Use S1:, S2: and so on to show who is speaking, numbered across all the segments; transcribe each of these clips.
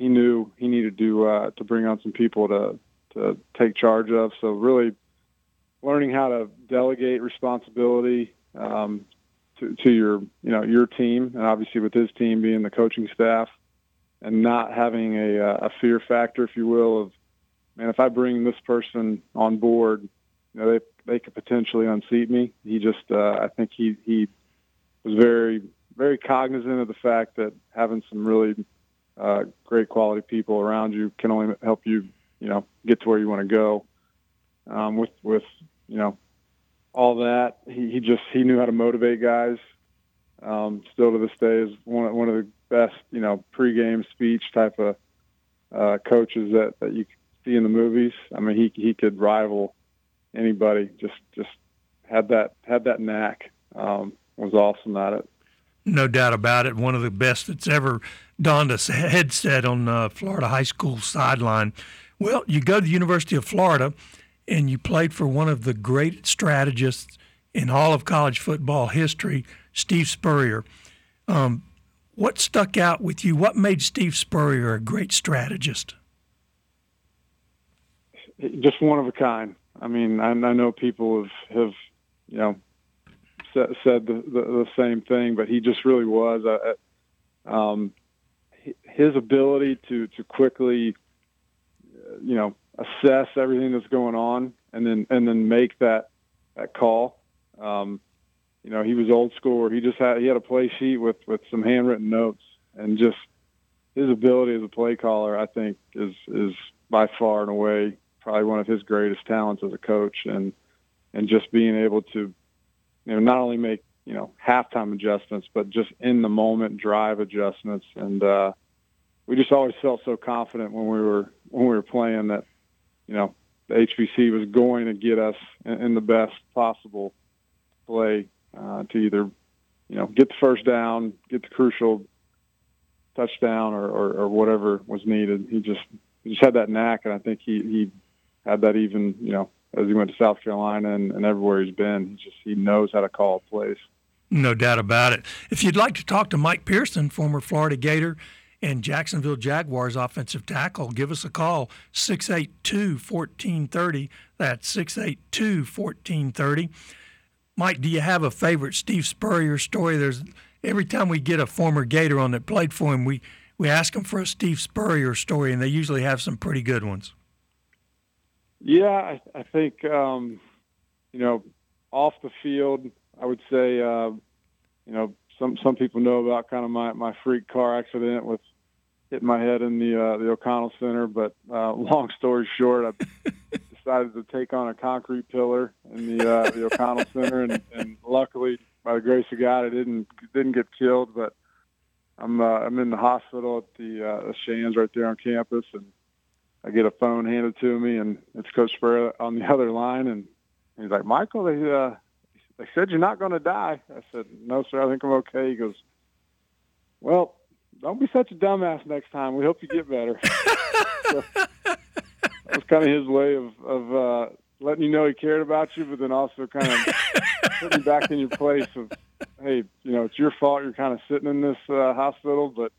S1: he knew he needed to uh, to bring on some people to to take charge of. So really learning how to delegate responsibility um, to, to your you know your team, and obviously with his team being the coaching staff, and not having a, a fear factor, if you will, of man, if I bring this person on board, you know they they could potentially unseat me. He just uh, I think he he was very very cognizant of the fact that having some really uh, great quality people around you can only help you you know get to where you want to go. Um, with with you know all that, he, he just he knew how to motivate guys. Um, still to this day is one one of the best you know pregame speech type of uh, coaches that that you see in the movies. I mean he he could rival anybody. Just just had that had that knack. Um, was awesome at it.
S2: No doubt about it. One of the best that's ever donned a headset on uh, Florida high school sideline. Well, you go to the University of Florida, and you played for one of the great strategists in all of college football history, Steve Spurrier. Um, what stuck out with you? What made Steve Spurrier a great strategist?
S1: Just one of a kind. I mean, I, I know people have, have, you know, said, the, the, the same thing, but he just really was. Uh, um, his ability to to quickly, you know, assess everything that's going on and then and then make that that call. Um, you know, he was old school. Where he just had he had a play sheet with with some handwritten notes, and just his ability as a play caller, I think, is is by far and away probably one of his greatest talents as a coach, and and just being able to, you know, not only make you know halftime adjustments, but just in the moment drive adjustments, and uh, we just always felt so confident when we were when we were playing that, you know, the HBC was going to get us in, in the best possible play uh, to either, you know, get the first down, get the crucial touchdown, or, or, or whatever was needed. He just he just had that knack, and I think he he had that even you know as he went to South Carolina and, and everywhere he's been. He just he knows how to call plays.
S2: No doubt about it. If you'd like to talk to Mike Pearson, former Florida Gator and Jacksonville Jaguars offensive tackle, give us a call 682 1430. That's 682 1430. Mike, do you have a favorite Steve Spurrier story? There's every time we get a former Gator on that played for him, we we ask them for a Steve Spurrier story, and they usually have some pretty good ones.
S1: Yeah, I, I think um, you know off the field, I would say uh, you know some some people know about kind of my my freak car accident with hitting my head in the uh, the O'Connell Center. But uh, long story short, I decided to take on a concrete pillar in the uh, the O'Connell Center, and, and luckily, by the grace of God, I didn't didn't get killed. But I'm uh, I'm in the hospital at the uh, the Shands right there on campus, and I get a phone handed to me, and it's Coach Spurrier on the other line, and he's like, Michael, they uh, they said you're not going to die. I said, No, sir, I think I'm okay. He goes, Well, don't be such a dumbass next time. We hope you get better. so, that was kind of his way of of uh, letting you know he cared about you, but then also kind of putting you back in your place of, hey, you know, it's your fault. You're kind of sitting in this uh, hospital, but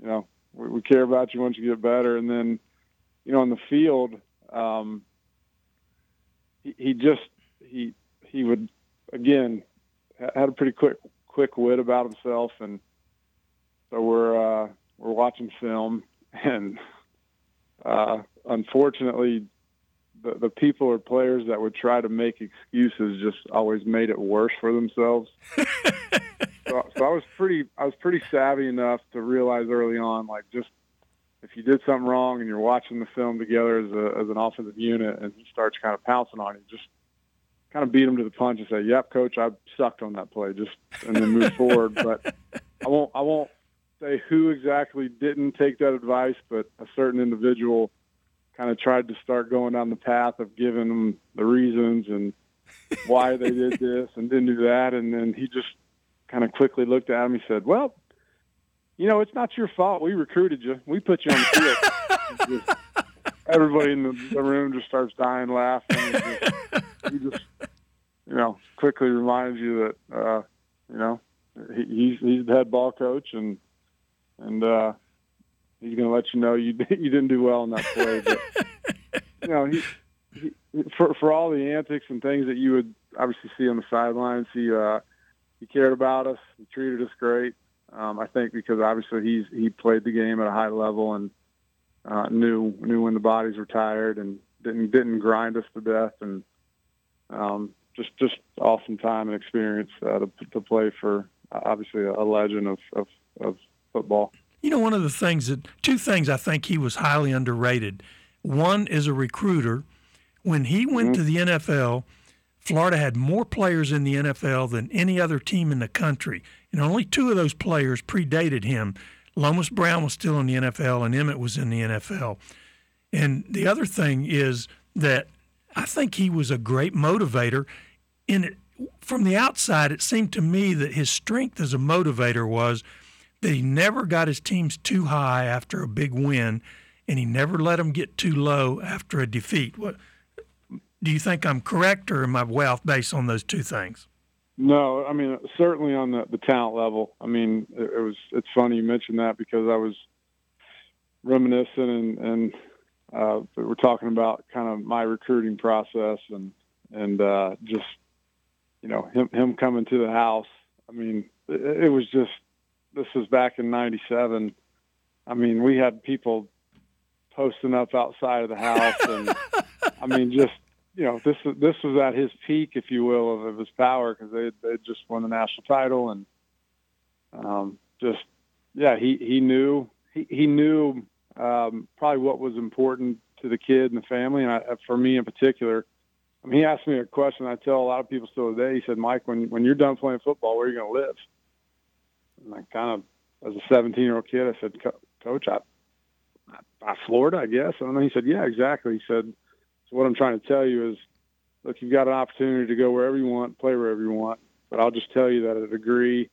S1: you know, we, we care about you once you get better. And then, you know, on the field, um, he, he just he he would again had a pretty quick quick wit about himself, and so we're uh, we're watching film, and uh, unfortunately, the, the people or players that would try to make excuses just always made it worse for themselves. so, so I was pretty I was pretty savvy enough to realize early on, like just if you did something wrong and you're watching the film together as a as an offensive unit, and he starts kind of pouncing on you, just kind of beat him to the punch and say, "Yep, coach, I sucked on that play," just and then move forward. But I won't I won't say who exactly didn't take that advice, but a certain individual kind of tried to start going down the path of giving them the reasons and why they did this and didn't do that. And then he just kind of quickly looked at him. He said, "Well, you know, it's not your fault. We recruited you. We put you on the field." everybody in the, the, room just starts dying laughing. Just, he just, you know, quickly reminds you that, uh, you know, he, he's he's the head ball coach and and uh, he's going to let you know you you didn't do well in that play. But you know, he, he for for all the antics and things that you would obviously see on the sidelines, he uh, he cared about us. He treated us great. Um, I think because obviously he's he played the game at a high level and uh, knew knew when the bodies were tired and didn't didn't grind us to death and um, just just awesome time and experience uh, to, to play for obviously a, legend of, of, of football.
S2: You know, one of the things that two things I think he was highly underrated. One is a recruiter. When he went mm-hmm. to the NFL, Florida had more players in the NFL than any other team in the country, and only two of those players predated him. Lomas Brown was still in the NFL, and Emmitt was in the NFL. And the other thing is that I think he was a great motivator. In it, from the outside, it seemed to me that his strength as a motivator was that he never got his teams too high after a big win, and he never let them get too low after a defeat. Do you think I'm correct, or am I way off base on those two things?
S1: No, I mean certainly on the, the talent level. I mean, it, it was it's funny you mentioned that because I was reminiscing and and uh, we're talking about kind of my recruiting process and and uh, just you know him him coming to the house. I mean, it, it was just this was back in '97. I mean, we had people posting up outside of the house, and I mean, just you know, this this was at his peak, if you will, of, of his power because they they just won the national title and um, just yeah, he he knew he he knew um, probably what was important to the kid and the family, and I, for me in particular. I mean, he asked me a question. I tell a lot of people still today. He said, "Mike, when when you're done playing football, where are you going to live?" And I kind of, as a 17 year old kid, I said, "Coach, I, I, Florida, I guess." And he said, "Yeah, exactly." He said, what I'm trying to tell you is, look, you've got an opportunity to go wherever you want, play wherever you want. But I'll just tell you that a degree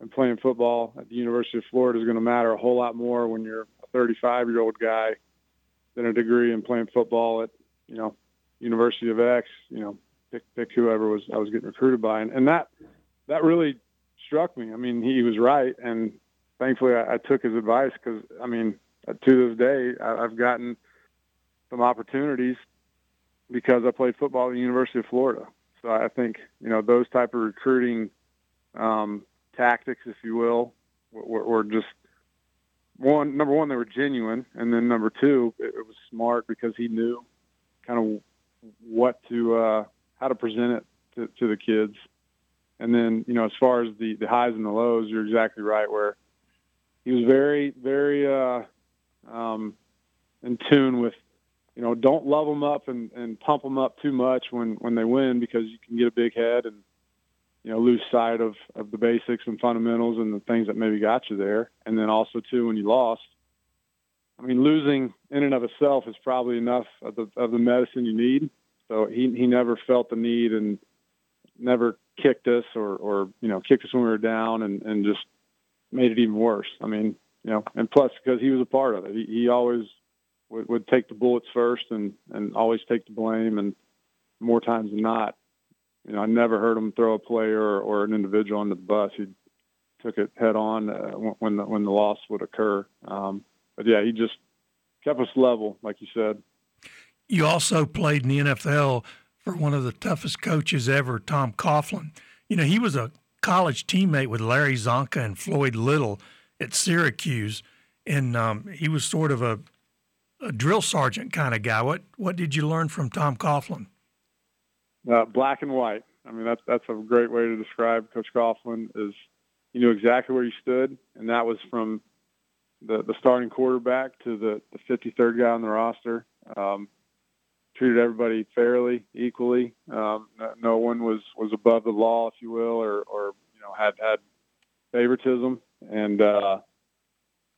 S1: in playing football at the University of Florida is going to matter a whole lot more when you're a 35 year old guy than a degree in playing football at, you know, University of X, you know, pick, pick whoever was I was getting recruited by. And, and that, that really struck me. I mean, he was right. And thankfully I, I took his advice because, I mean, to this day, I, I've gotten some opportunities because I played football at the University of Florida. So I think you know those type of recruiting um, tactics, if you will, were, were just one. Number one, they were genuine, and then number two, it, it was smart because he knew kind of what to uh, how to present it to, to the kids. And then you know, as far as the the highs and the lows, you're exactly right. Where he was very very uh, um, in tune with you know, don't love them up and, and pump them up too much when, when they win because you can get a big head and, you know, lose sight of, of the basics and fundamentals and the things that maybe got you there. And then also, too, when you lost, I mean, losing in and of itself is probably enough of the, of the medicine you need. So he, he never felt the need and never kicked us or, or, you know, kicked us when we were down and, and just made it even worse. I mean, you know, and plus because he was a part of it, he, he always would, would take the bullets first and and always take the blame and more times than not you know I never heard him throw a player or, or an individual under the bus. He took it head on uh, when the when the loss would occur. Um, but yeah he just kept us level like you said.
S2: You also played in the NFL for one of the toughest coaches ever Tom Coughlin. You know he was a college teammate with Larry Csonka and Floyd Little at Syracuse. And um, he was sort of a a drill sergeant kind of guy. What what did you learn from Tom Coughlin?
S1: Uh, black and white. I mean, that's that's a great way to describe Coach Coughlin. Is he knew exactly where you stood, and that was from the the starting quarterback to the the 53rd guy on the roster. Um, treated everybody fairly, equally. Um, no one was was above the law, if you will, or or you know had had favoritism, and uh,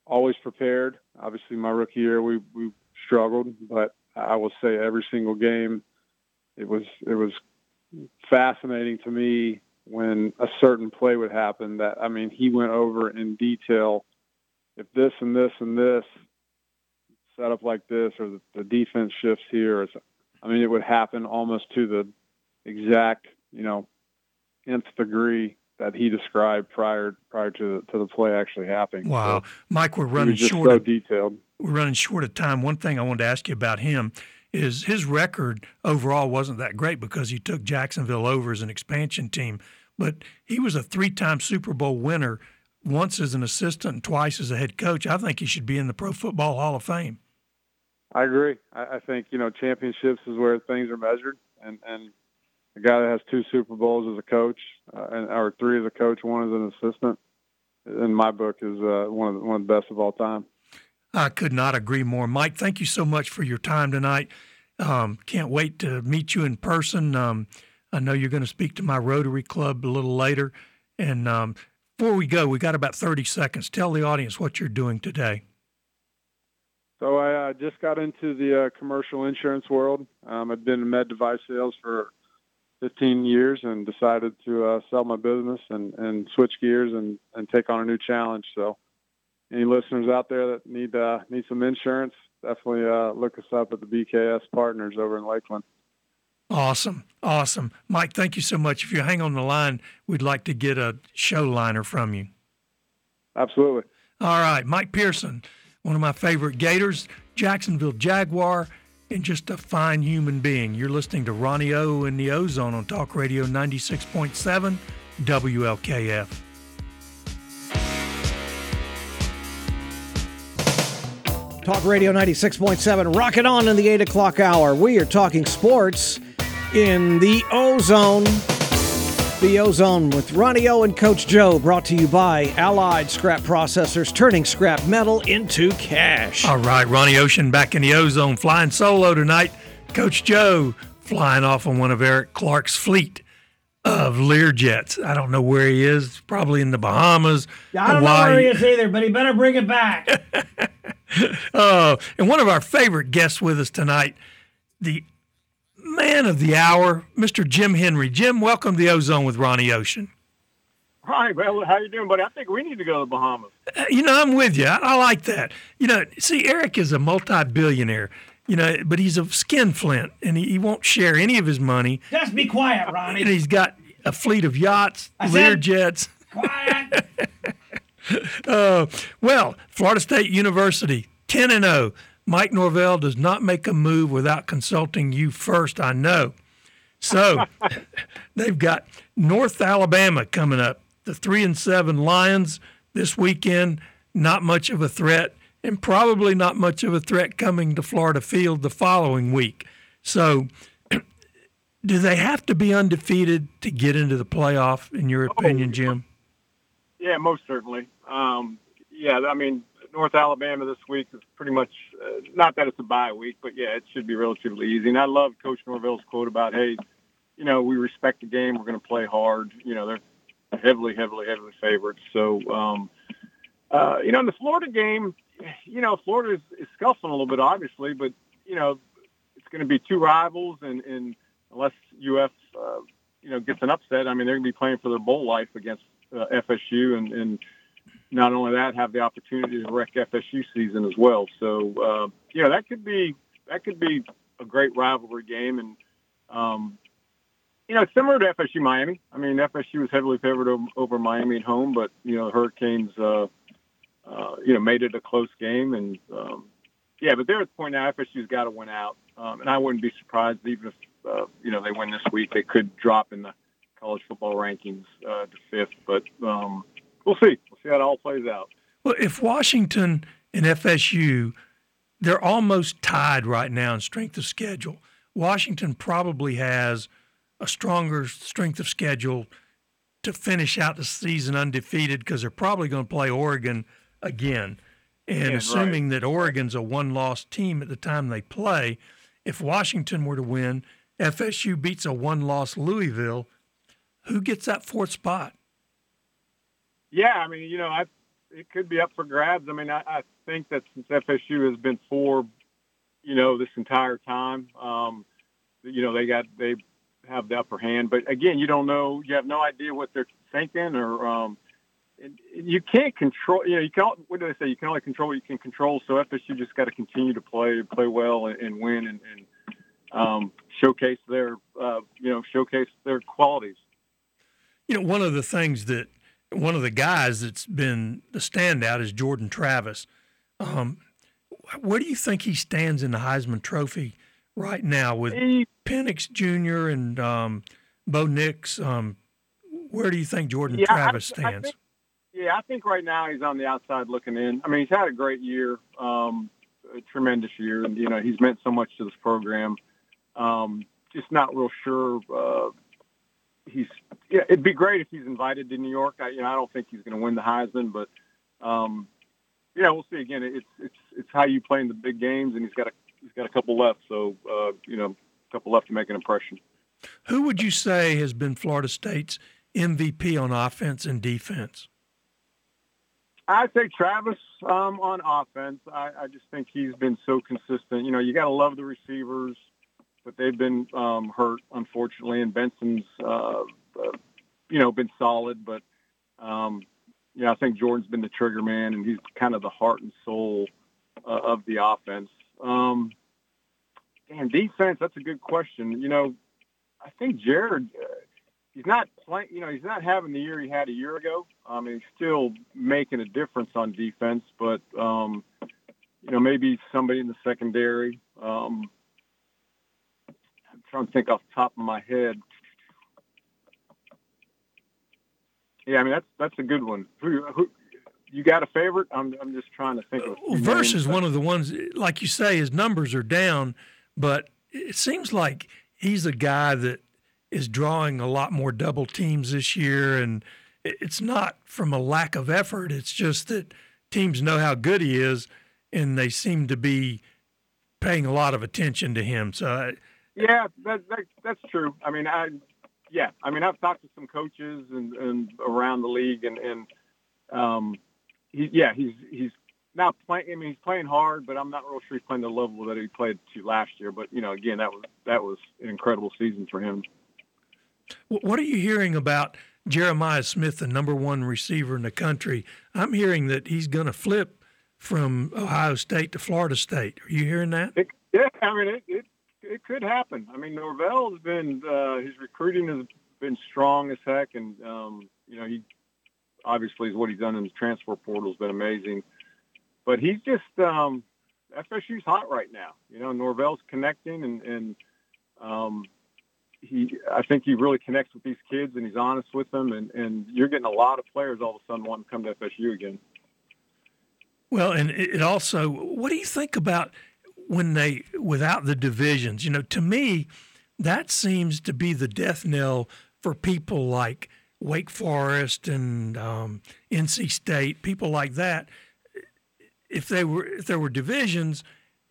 S1: always prepared. Obviously, my rookie year we we struggled, but I will say every single game it was it was fascinating to me when a certain play would happen. That I mean, he went over in detail. If this and this and this set up like this, or the, the defense shifts here, I mean, it would happen almost to the exact you know nth degree that he described prior prior to the, to the play actually happening.
S2: Wow,
S1: so
S2: Mike, we're running short.
S1: So
S2: of,
S1: detailed.
S2: We're running short of time. One thing I wanted to ask you about him is his record overall wasn't that great because he took Jacksonville over as an expansion team, but he was a three-time Super Bowl winner, once as an assistant and twice as a head coach. I think he should be in the Pro Football Hall of Fame.
S1: I agree. I, I think you know championships is where things are measured, and and a guy that has two Super Bowls as a coach, uh, and or three as a coach, one as an assistant, in my book is uh, one of the, one of the best of all time.
S2: I could not agree more, Mike. Thank you so much for your time tonight. Um, can't wait to meet you in person. Um, I know you're going to speak to my Rotary Club a little later, and um, before we go, we got about 30 seconds. Tell the audience what you're doing today.
S1: So I uh, just got into the uh, commercial insurance world. Um, I've been in med device sales for 15 years and decided to uh, sell my business and, and switch gears and, and take on a new challenge. So, any listeners out there that need uh, need some insurance, definitely uh, look us up at the BKS Partners over in Lakeland.
S2: Awesome, awesome, Mike. Thank you so much. If you hang on the line, we'd like to get a show liner from you.
S1: Absolutely.
S2: All right, Mike Pearson, one of my favorite Gators, Jacksonville Jaguar and just a fine human being. You're listening to Ronnie O in the Ozone on Talk Radio 96.7 WLKF.
S3: Talk Radio 96.7, rocking on in the 8 o'clock hour. We are talking sports in the Ozone. The Ozone with Ronnie O and Coach Joe, brought to you by Allied Scrap Processors, turning scrap metal into cash.
S2: All right, Ronnie Ocean back in the Ozone, flying solo tonight. Coach Joe flying off on one of Eric Clark's fleet of Learjets. I don't know where he is, probably in the Bahamas.
S4: I don't Hawaii. know where he is either, but he better bring it back.
S2: uh, and one of our favorite guests with us tonight, the man of the hour, Mr. Jim Henry. Jim, welcome to the Ozone with Ronnie Ocean.
S5: Hi, well, how you doing, buddy? I think we need to go to the Bahamas.
S2: Uh, you know, I'm with you. I, I, like that. You know, see, Eric is a multi-billionaire. You know, but he's a skinflint, and he, he won't share any of his money.
S4: Just be quiet, Ronnie.
S2: And he's got a fleet of yachts, Lear jets.
S4: Quiet.
S2: uh, well, Florida State University, ten and zero. Oh. Mike Norvell does not make a move without consulting you first, I know. So they've got North Alabama coming up. The three and seven Lions this weekend, not much of a threat, and probably not much of a threat coming to Florida Field the following week. So do they have to be undefeated to get into the playoff, in your opinion, Jim?
S5: Yeah, most certainly. Um, yeah, I mean, North Alabama this week is pretty much uh, not that it's a bye week, but yeah, it should be relatively easy. And I love Coach Norvell's quote about, "Hey, you know, we respect the game. We're going to play hard. You know, they're heavily, heavily, heavily favorites. So, um, uh, you know, in the Florida game, you know, Florida is, is scuffling a little bit, obviously, but you know, it's going to be two rivals, and, and unless UF, uh, you know, gets an upset, I mean, they're going to be playing for their bowl life against uh, FSU, and, and not only that, have the opportunity to wreck FSU season as well. So uh, know that could be that could be a great rivalry game, and um, you know similar to FSU Miami. I mean FSU was heavily favored over, over Miami at home, but you know Hurricanes uh, uh, you know made it a close game, and um, yeah, but they're at the point now FSU's got to win out, um, and I wouldn't be surprised even if uh, you know they win this week, they could drop in the college football rankings uh, to fifth, but um, we'll see. See how it all plays out.
S2: Well, if Washington and FSU, they're almost tied right now in strength of schedule. Washington probably has a stronger strength of schedule to finish out the season undefeated because they're probably going to play Oregon again. And yeah, assuming right. that Oregon's a one loss team at the time they play, if Washington were to win, FSU beats a one loss Louisville, who gets that fourth spot?
S5: Yeah, I mean, you know, I it could be up for grabs. I mean, I, I think that since FSU has been four, you know, this entire time, um, you know, they got they have the upper hand. But again, you don't know. You have no idea what they're thinking, or um, you can't control. You know, you can't. What do they say? You can only control what you can control. So FSU just got to continue to play, play well, and, and win, and, and um, showcase their, uh, you know, showcase their qualities.
S2: you know, one of the things that one of the guys that's been the standout is Jordan Travis. Um, where do you think he stands in the Heisman Trophy right now with
S5: He,
S2: Penix Jr. and um, Bo Nix? Um, where do you think Jordan
S5: Yeah,
S2: Travis
S5: I
S2: stands?
S5: think- yeah, I think right now he's on the outside looking in. I mean, he's had a great year, um, a tremendous year, and you know he's meant so much to this program. Um, just not real sure. Uh, he's yeah, it'd be great if he's invited to New York. I, you know, I don't think he's going to win the Heisman, but um, yeah, we'll see. Again, it's it's it's how you play in the big games, and he's got a he's got a couple left, so uh, you know, a couple left to make an impression.
S2: Who would you say has been Florida State's MVP on offense and defense?
S5: I'd say Travis um, on offense. I, I just think he's been so consistent. You know, you got to love the receivers, but they've been um, hurt, unfortunately. And Benson's, uh, uh, you know, been solid. But, um, yeah, I think Jordan's been the trigger man, and he's kind of the heart and soul uh, of the offense. Um, and defense, that's a good question. You know, I think Jared, uh, he's not playing. You know, he's not having the year he had a year ago. I mean, he's still making a difference on defense, but um, you know, maybe somebody in the secondary. Um, trying to think off the top of my head. Yeah, I mean that's that's a good one. Who, who you got a favorite? I'm I'm just trying to think of. a few
S2: Verse
S5: names.
S2: is one of the ones, like you say, his numbers are down, but it seems like he's a guy that is drawing a lot more double teams this year, and it's not from a lack of effort. It's just that teams know how good he is, and they seem to be paying a lot of attention to him. So, uh,
S5: Yeah, that, that that's true. I mean, I yeah, I mean, I've talked to some coaches and, and around the league, and and um, he yeah, he's he's not playing. I mean, he's playing hard, but I'm not real sure he's playing the level that he played to last year. But you know, again, that was that was an incredible season for him.
S2: what are you hearing about Jeremiah Smith, the number one receiver in the country? I'm hearing that he's going to flip from Ohio State to Florida State. Are you hearing that?
S5: It, yeah, I mean, it, it it could happen. I mean, Norvell's been uh, his recruiting has been strong as heck, and um, you know, he obviously is what he's done in the transfer portal has been amazing. But he's just um, FSU's hot right now. You know, Norvell's connecting, and and um, he I think he really connects with these kids, and he's honest with them, and and you're getting a lot of players all of a sudden wanting to come to FSU again.
S2: Well, and it also, what do you think about when they, without the divisions? You know, to me, that seems to be the death knell for people like Wake Forest and um, NC State, people like that. If they were, if there were divisions,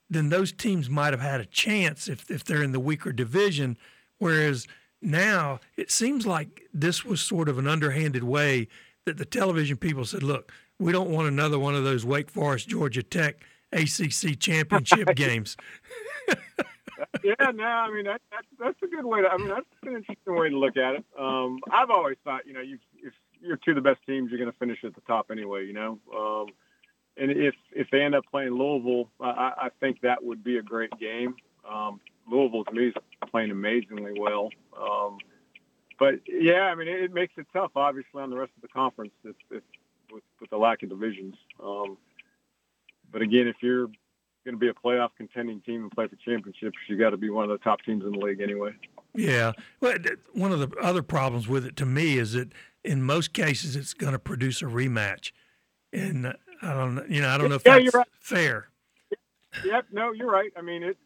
S2: then those teams might have had a chance if if they're in the weaker division. Whereas now it seems like this was sort of an underhanded way that the television people said, "Look, we don't want another one of those Wake Forest Georgia Tech ACC championship games."
S5: yeah, no, I mean that, that that's a good way to. I mean that's an interesting way to look at it. Um, I've always thought, you know, you if you're two of the best teams, you're going to finish at the top anyway. You know, um, and if if they end up playing Louisville, I, I think that would be a great game. Um, Louisville to me is playing amazingly well. Um, but yeah, I mean it, it makes it tough, obviously, on the rest of the conference if, if with, with the lack of divisions. Um, but again, if you're going to be a playoff contending team and play for championships, you got to be one of the top teams in the league anyway.
S2: Yeah. Well, one of the other problems with it to me is that in most cases it's going to produce a rematch, and I don't, know- you know, I don't know if
S5: Yeah,
S2: that's
S5: you're right.
S2: fair.
S5: Yep, no, you're right. I mean, it.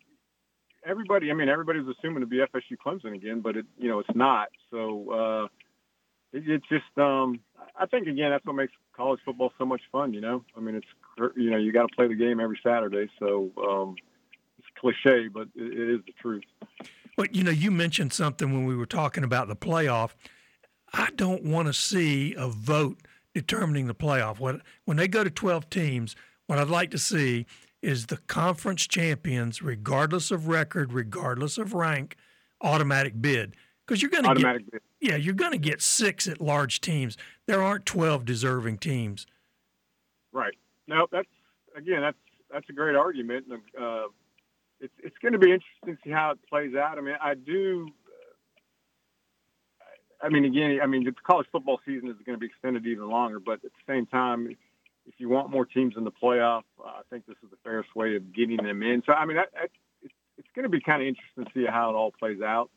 S5: Everybody, I mean, everybody was assuming to be FSU Clemson again, but it, you know, it's not. So uh, it, it's just, um, I think again, that's what makes college football so much fun. You know, I mean, it's you know, you got to play the game every Saturday. So um, it's cliche, but it, it is the truth.
S2: Well, you know, you mentioned something when we were talking about the playoff. I don't want to see a vote determining the playoff. What when they go to 12 teams, what I'd like to see is the conference champions, regardless of record, regardless of rank, automatic bid. Because you're going to get
S5: Automatic. bid.
S2: Yeah, you're going to get six at large teams. There aren't 12 deserving teams.
S5: Right. No, that's again, that's that's a great argument. and, Uh, it's it's going to be interesting to see how it plays out. I mean, I do. I mean, again, I mean, the college football season is going to be extended even longer, but at the same time, if you want more teams in the playoff, uh, I think this is the fairest way of getting them in. So, I mean, I, I, it's, it's going to be kind of interesting to see how it all plays out.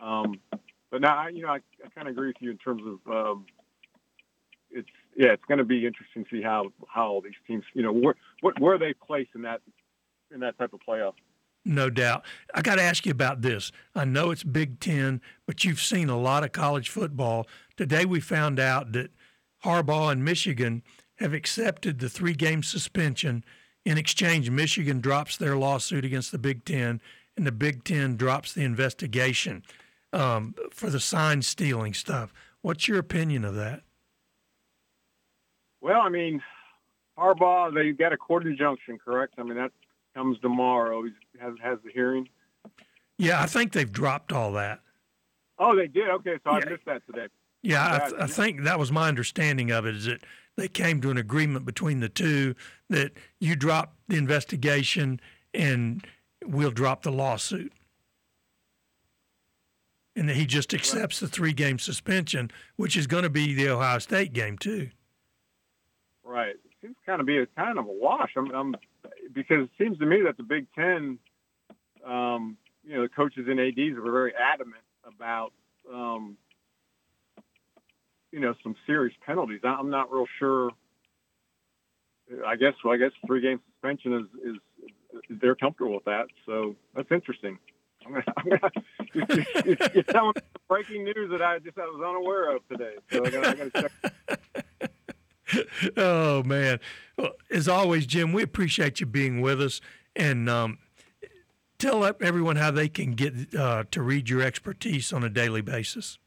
S5: Um, but now, you know, I, I kind of agree with you in terms of um, it's yeah, it's going to be interesting to see how how all these teams, you know, where what where they place in that in that type of playoff.
S2: No doubt. I got to ask you about this. I know it's Big Ten, but you've seen a lot of college football. Today we found out that Harbaugh and Michigan have accepted the three game suspension. In exchange, Michigan drops their lawsuit against the Big Ten, and the Big Ten drops the investigation um, for the sign stealing stuff. What's your opinion of that?
S5: Well, I mean, Harbaugh, they got a court injunction, correct? I mean, that comes tomorrow. He has has the hearing.
S2: Yeah, I think they've dropped all that.
S5: Oh, they did. Okay, so
S2: yeah.
S5: I missed that today.
S2: Yeah, I, th- I, think that was my understanding of it. Is that they came to an agreement between the two that you drop the investigation and we'll drop the lawsuit, and that he just accepts right. the three game suspension, which is going to be the Ohio State game too.
S5: Right. It seems kind of be a kind of a wash. I'm, I'm because it seems to me that the Big Ten, um, you know, the coaches and ads were very adamant about, um, you know, some serious penalties. I'm not real sure. I guess well, I guess three game suspension is, is, is they're comfortable with that. So that's interesting. I'm gonna, you're, telling breaking news that I just I was unaware of today. So I I gotta check.
S2: oh man! Well, as always, Jim, we appreciate you being with us, and um, tell everyone how they can get uh, to read your expertise on a daily basis.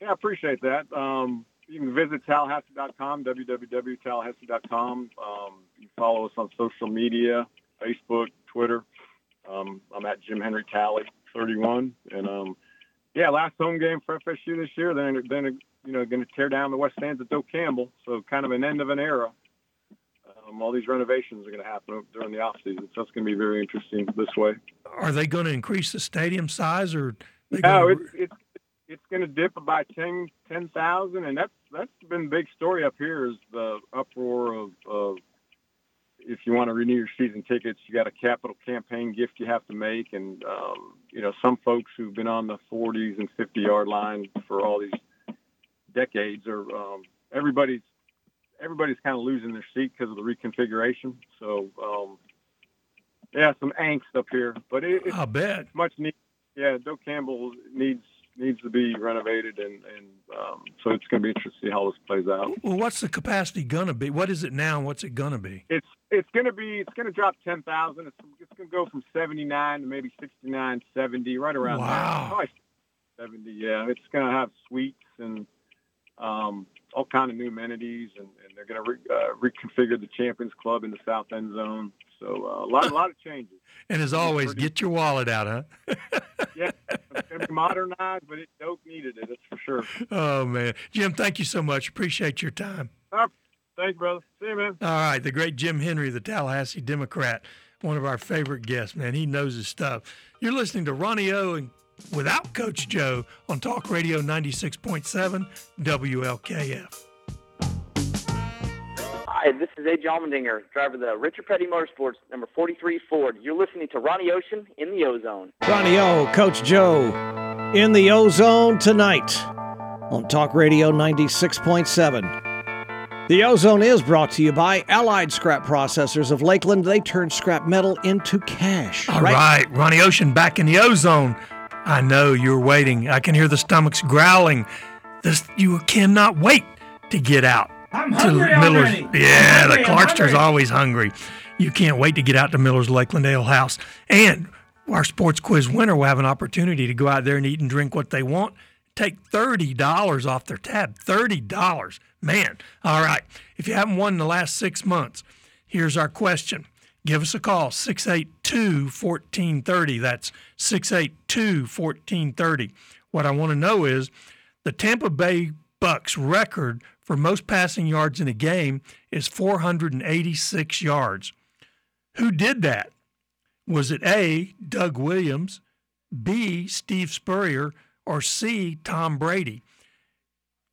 S5: Yeah, I appreciate that. Um, you can visit Tallahassee.com, www.tallahassee.com. Um, you follow us on social media, Facebook, Twitter. Um, I'm at Jim Henry Tally 31, and um, yeah, last home game for FSU this year. Then, then you know, going to tear down the west stands at Doak Campbell. So kind of an end of an era. Um, all these renovations are going to happen during the off season, so it's going to be very interesting this way.
S2: Are they going to increase the stadium size, or
S5: no? It's it's it's going to dip by 10 and that's that's been the big story up here is the uproar of, of if you want to renew your season tickets, you got a capital campaign gift you have to make, and um, you know some folks who've been on the 40s and 50 yard line for all these decades, are um, everybody's everybody's kind of losing their seat because of the reconfiguration. So um, yeah, some angst up here, but it, it's
S2: I bet
S5: much need. Yeah, Doak Campbell needs needs to be renovated, and and um, so it's going to be interesting to see how this plays out.
S2: Well, what's the capacity going to be? What is it now, what's it going to be?
S5: It's it's going to be it's going to drop ten thousand. It's, it's going to go from seventy nine to maybe 69, 70, right around
S2: wow.
S5: there. seventy. Yeah, it's going to have suites and um, all kind of new amenities, and, and they're going to re, uh, reconfigure the Champions Club in the south end zone. So uh, a lot, a lot of changes.
S2: And as always, pretty, get your wallet out, huh?
S5: yeah, it's going to be modernized, but it Doak needed it. That's for sure.
S2: Oh man, Jim, thank you so much. Appreciate your time.
S5: Uh, thanks, brother. See you, man.
S2: All right, the great Jim Henry, the Tallahassee Democrat, one of our favorite guests. Man, he knows his stuff. You're listening to Ronnie O and without Coach Joe on Talk Radio 96.7 WLKF.
S6: Hi, this is A.J. Allmendinger, driver of the Richard Petty Motorsports, number 43 Ford. You're listening to Ronnie Ocean in the Ozone.
S3: Ronnie O, Coach Joe, in the Ozone tonight on Talk Radio 96.7. The Ozone is brought to you by Allied Scrap Processors of Lakeland. They turn scrap metal into cash.
S2: All right, right. Ronnie Ocean back in the Ozone. I know you're waiting. I can hear the stomachs growling. This you cannot wait to get out.
S4: I'm hungry
S2: Miller's.
S4: already.
S2: Yeah,
S4: hungry,
S2: the Clarkster's always hungry. You can't wait to get out to Miller's Lakeland Ale House. And our sports quiz winner will have an opportunity to go out there and eat and drink what they want. Take thirty dollars off their tab. Thirty dollars, man. All right. If you haven't won in the last six months, here's our question give us a call 682 1430 that's 682 1430 what i want to know is the tampa bay bucks record for most passing yards in a game is 486 yards. Who did that? Was it a doug williams b steve spurrier or c tom brady?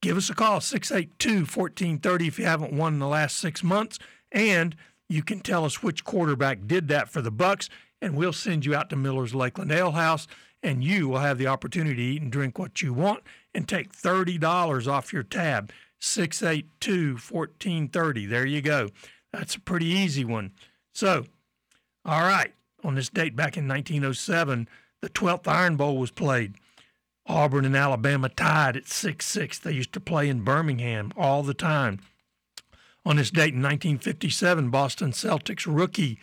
S2: Give us a call 682-1430 if you haven't won in the last six months. And you can tell us which quarterback did that for the bucks and we'll send you out to miller's lakeland ale house and you will have the opportunity to eat and drink what you want and take $30 off your tab. 682-1430 there you go. That's a pretty easy one. So all right. On this date back in 1907 the 12th iron bowl was played. Auburn and Alabama tied at 6 6. They used to play in Birmingham all the time. On this date in 1957, Boston Celtics rookie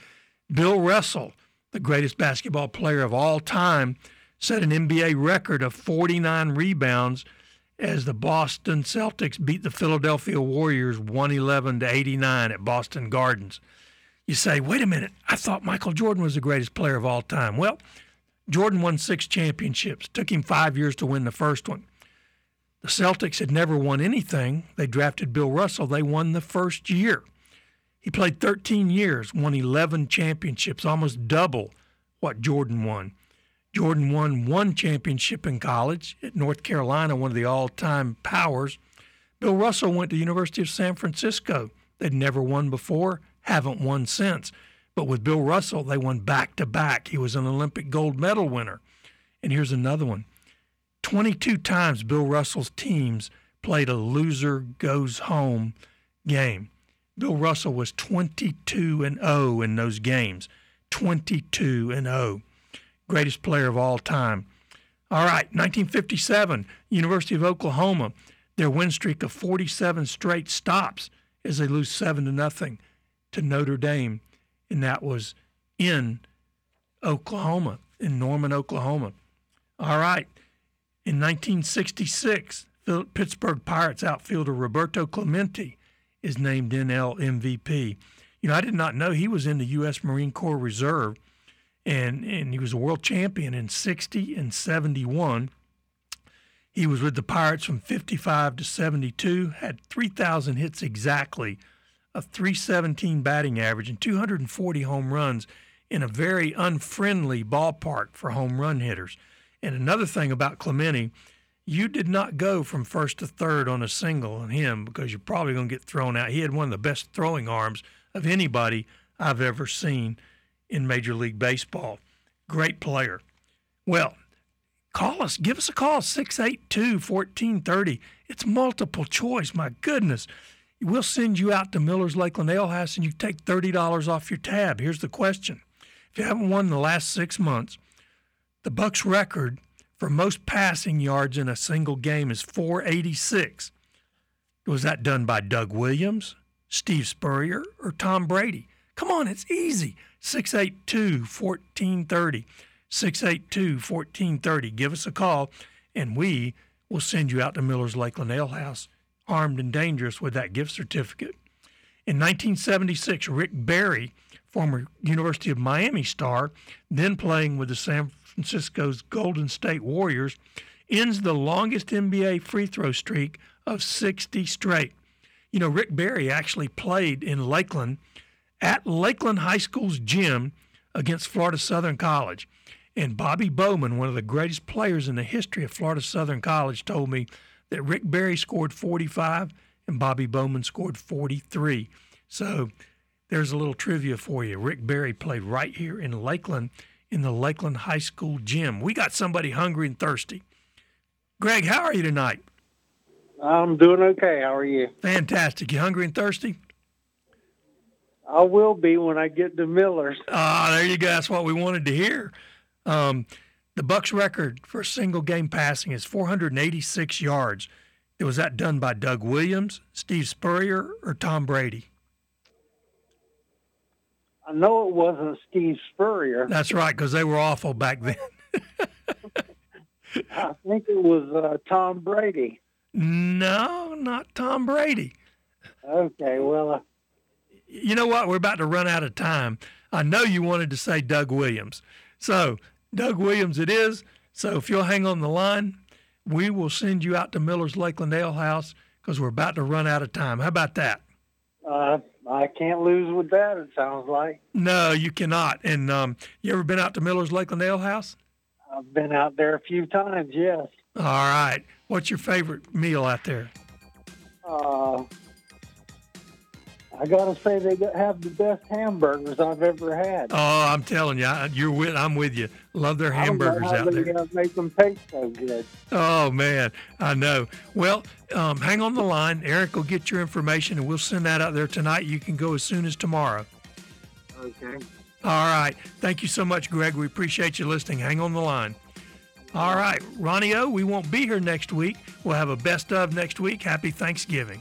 S2: Bill Russell, the greatest basketball player of all time, set an NBA record of 49 rebounds as the Boston Celtics beat the Philadelphia Warriors 111 to 89 at Boston Gardens. You say, wait a minute, I thought Michael Jordan was the greatest player of all time. Well, Jordan won six championships. Took him five years to win the first one. The Celtics had never won anything. They drafted Bill Russell. They won the first year. He played 13 years, won 11 championships, almost double what Jordan won. Jordan won one championship in college at North Carolina, one of the all-time powers. Bill Russell went to the University of San Francisco. They'd never won before, haven't won since. But with Bill Russell, they won back to back. He was an Olympic gold medal winner. And here's another one 22 times Bill Russell's teams played a loser goes home game. Bill Russell was 22 and 0 in those games. 22 and 0. Greatest player of all time. All right, 1957, University of Oklahoma, their win streak of 47 straight stops as they lose 7 to nothing to Notre Dame and that was in Oklahoma, in Norman, Oklahoma. All right. In 1966, Pittsburgh Pirates outfielder Roberto Clemente is named NL MVP. You know, I did not know he was in the U.S. Marine Corps Reserve, and, and he was a world champion in 60 and 71. He was with the Pirates from 55 to 72, had 3,000 hits exactly a 317 batting average and 240 home runs in a very unfriendly ballpark for home run hitters. And another thing about Clemente, you did not go from first to third on a single on him because you're probably going to get thrown out. He had one of the best throwing arms of anybody I've ever seen in Major League Baseball. Great player. Well, call us. Give us a call, 682 1430. It's multiple choice. My goodness we'll send you out to Miller's Lakeland Ale House and you take $30 off your tab. Here's the question. If you haven't won in the last six months, the Bucks record for most passing yards in a single game is 486. Was that done by Doug Williams, Steve Spurrier, or Tom Brady? Come on, it's easy. 682 1430. 682 1430. Give us a call and we will send you out to Miller's Lakeland Ale House armed and dangerous with that gift certificate. In 1976, Rick Barry, former University of Miami star, then playing with the San Francisco's Golden State Warriors, ends the longest NBA free throw streak of 60 straight. You know, Rick Barry actually played in Lakeland at Lakeland High School's gym against Florida Southern College. And Bobby Bowman, one of the greatest players in the history of Florida Southern College, told me that Rick Barry scored 45 and Bobby Bowman scored 43. So there's a little trivia for you. Rick Barry played right here in Lakeland in the Lakeland High School gym. We got somebody hungry and thirsty. Greg, how are you tonight?
S7: I'm doing okay. How are you?
S2: Fantastic. You hungry and thirsty?
S7: I will be when I get to Miller's.
S2: Ah, there you go. That's what we wanted to hear. Um, the Bucks record for single game passing is 486 yards. Was that done by Doug Williams, Steve Spurrier, or Tom Brady?
S7: I know it wasn't Steve Spurrier.
S2: That's right, because they were awful back then.
S7: I think it was uh, Tom Brady.
S2: No, not Tom Brady.
S7: Okay, well. Uh...
S2: You know what? We're about to run out of time. I know you wanted to say Doug Williams. So Doug Williams it is. So if you'll hang on the line, we will send you out to Miller's Lakeland Ale House because we're about to run out of time. How about that?
S7: Uh, I can't lose with that. It sounds like.
S2: No, you cannot. And um, you ever been out to Miller's Lakeland Ale House?
S7: I've been out there a few times. Yes.
S2: All right. What's your favorite meal out there?
S7: Uh, I gotta say they have the best hamburgers I've ever had.
S2: Oh, I'm telling you, I- you're with. I'm with you. Love their
S7: I don't know
S2: hamburgers out there.
S7: make them taste so good.
S2: Oh man, I know. Well, um, hang on the line. Eric will get your information, and we'll send that out there tonight. You can go as soon as tomorrow.
S7: Okay.
S2: All right. Thank you so much, Greg. We appreciate you listening. Hang on the line. All right, Ronnie O, we won't be here next week. We'll have a best of next week. Happy Thanksgiving.